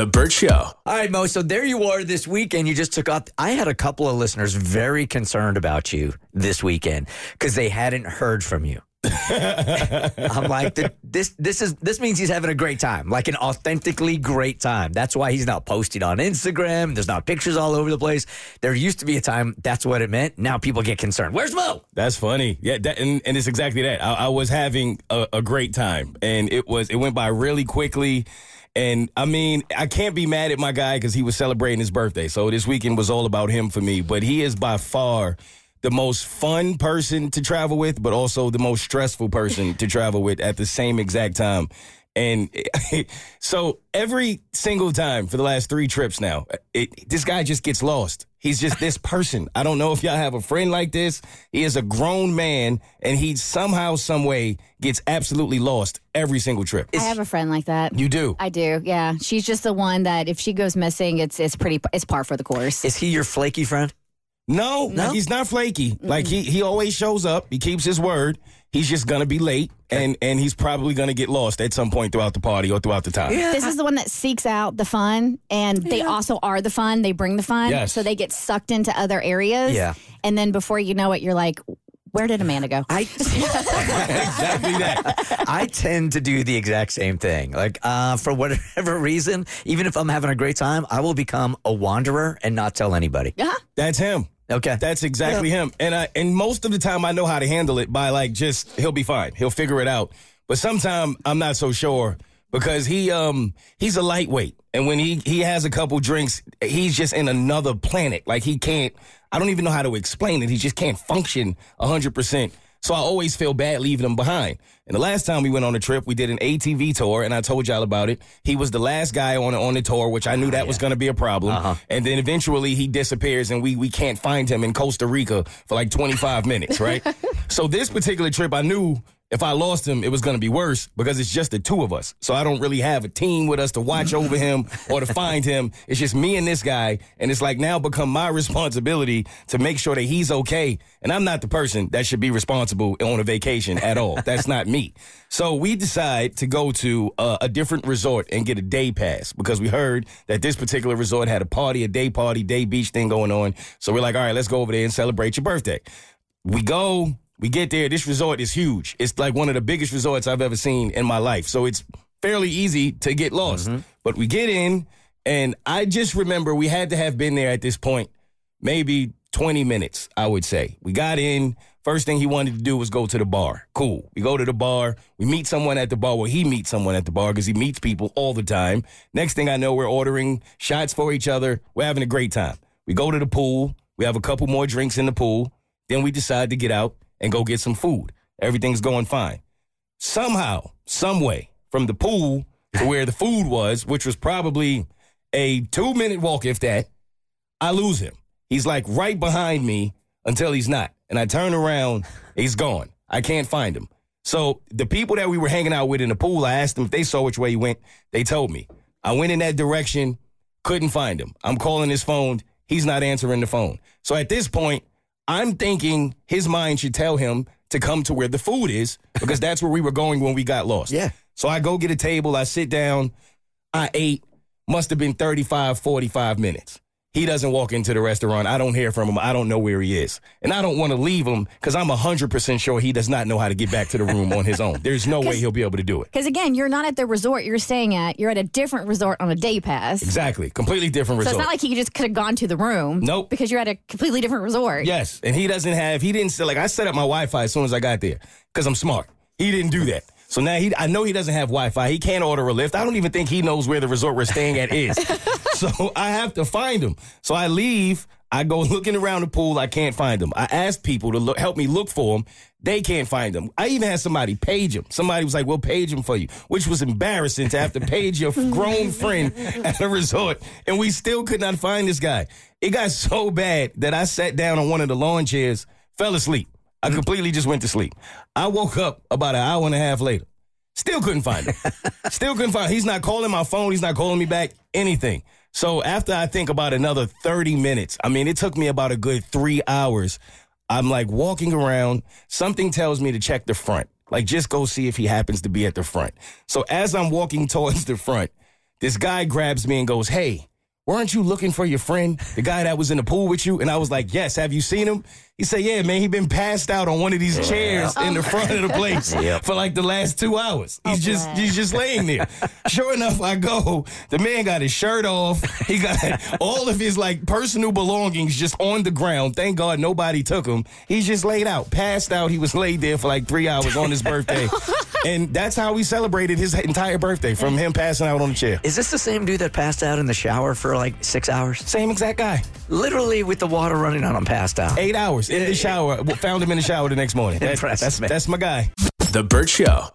The Burt Show. All right, Moe. So there you are this weekend. You just took off. I had a couple of listeners very concerned about you this weekend because they hadn't heard from you. I'm like, this this is this means he's having a great time, like an authentically great time. That's why he's not posting on Instagram. There's not pictures all over the place. There used to be a time that's what it meant. Now people get concerned. Where's Moe? That's funny. Yeah, that, and, and it's exactly that. I, I was having a, a great time, and it was it went by really quickly. And I mean, I can't be mad at my guy because he was celebrating his birthday. So this weekend was all about him for me. But he is by far the most fun person to travel with, but also the most stressful person to travel with at the same exact time. And so every single time for the last three trips now, it, this guy just gets lost. He's just this person. I don't know if y'all have a friend like this. He is a grown man, and he somehow, some way, gets absolutely lost every single trip. I have a friend like that. You do? I do. Yeah, she's just the one that if she goes missing, it's it's pretty it's par for the course. Is he your flaky friend? No, no, he's not flaky. Mm-mm. Like he he always shows up. He keeps his word. He's just gonna be late, and and he's probably gonna get lost at some point throughout the party or throughout the time. Yeah. This is the one that seeks out the fun, and they also are the fun. They bring the fun, yes. so they get sucked into other areas. Yeah, and then before you know it, you're like, where did Amanda go? I exactly that. I tend to do the exact same thing. Like uh, for whatever reason, even if I'm having a great time, I will become a wanderer and not tell anybody. Yeah, that's him. Okay, that's exactly yeah. him. And I, and most of the time, I know how to handle it by like just he'll be fine. He'll figure it out. But sometimes I'm not so sure because he um he's a lightweight, and when he he has a couple drinks, he's just in another planet. Like he can't. I don't even know how to explain it. He just can't function hundred percent. So I always feel bad leaving him behind. And the last time we went on a trip, we did an ATV tour, and I told y'all about it. He was the last guy on on the tour, which I knew that yeah. was going to be a problem. Uh-huh. And then eventually he disappears, and we we can't find him in Costa Rica for like 25 minutes, right? so this particular trip, I knew if I lost him, it was going to be worse because it's just the two of us. So I don't really have a team with us to watch over him or to find him. It's just me and this guy. And it's like now become my responsibility to make sure that he's okay. And I'm not the person that should be responsible on a vacation at all. That's not me. So we decide to go to a, a different resort and get a day pass because we heard that this particular resort had a party, a day party, day beach thing going on. So we're like, all right, let's go over there and celebrate your birthday. We go, we get there. This resort is huge. It's like one of the biggest resorts I've ever seen in my life. So it's fairly easy to get lost. Mm-hmm. But we get in, and I just remember we had to have been there at this point, maybe 20 minutes, I would say. We got in. First thing he wanted to do was go to the bar. Cool. We go to the bar. We meet someone at the bar. Well, he meets someone at the bar because he meets people all the time. Next thing I know, we're ordering shots for each other. We're having a great time. We go to the pool. We have a couple more drinks in the pool. Then we decide to get out and go get some food. Everything's going fine. Somehow, some way, from the pool to where the food was, which was probably a two minute walk, if that, I lose him. He's like right behind me until he's not. And I turn around, he's gone. I can't find him. So the people that we were hanging out with in the pool, I asked them if they saw which way he went. They told me. I went in that direction, couldn't find him. I'm calling his phone. He's not answering the phone. So at this point, I'm thinking his mind should tell him to come to where the food is because that's where we were going when we got lost. Yeah. So I go get a table, I sit down, I ate, must have been 35, 45 minutes. He doesn't walk into the restaurant. I don't hear from him. I don't know where he is. And I don't want to leave him because I'm 100% sure he does not know how to get back to the room on his own. There's no way he'll be able to do it. Because again, you're not at the resort you're staying at. You're at a different resort on a day pass. Exactly. Completely different resort. So it's not like he just could have gone to the room. Nope. Because you're at a completely different resort. Yes, and he doesn't have. He didn't say like I set up my Wi-Fi as soon as I got there because I'm smart. He didn't do that. So now he, I know he doesn't have Wi-Fi. He can't order a Lyft. I don't even think he knows where the resort we're staying at is. so I have to find him. So I leave. I go looking around the pool. I can't find him. I asked people to look, help me look for him. They can't find him. I even had somebody page him. Somebody was like, "We'll page him for you," which was embarrassing to have to page your grown friend at a resort, and we still could not find this guy. It got so bad that I sat down on one of the lawn chairs, fell asleep. I completely just went to sleep. I woke up about an hour and a half later. Still couldn't find him. Still couldn't find him. He's not calling my phone. He's not calling me back. Anything. So after I think about another 30 minutes, I mean, it took me about a good three hours. I'm like walking around. Something tells me to check the front. Like, just go see if he happens to be at the front. So as I'm walking towards the front, this guy grabs me and goes, Hey, weren't you looking for your friend, the guy that was in the pool with you? And I was like, Yes, have you seen him? He said, Yeah, man, he been passed out on one of these chairs in the front of the place for like the last two hours. Oh, he's just he's just laying there. Sure enough, I go. The man got his shirt off. He got all of his like personal belongings just on the ground. Thank God nobody took him. He's just laid out, passed out. He was laid there for like three hours on his birthday. and that's how we celebrated his entire birthday from him passing out on the chair. Is this the same dude that passed out in the shower for like six hours? Same exact guy. Literally with the water running on him, passed out. Eight hours in the shower. Found him in the shower the next morning. That- Impressive, that's, that's my guy. The Burt Show.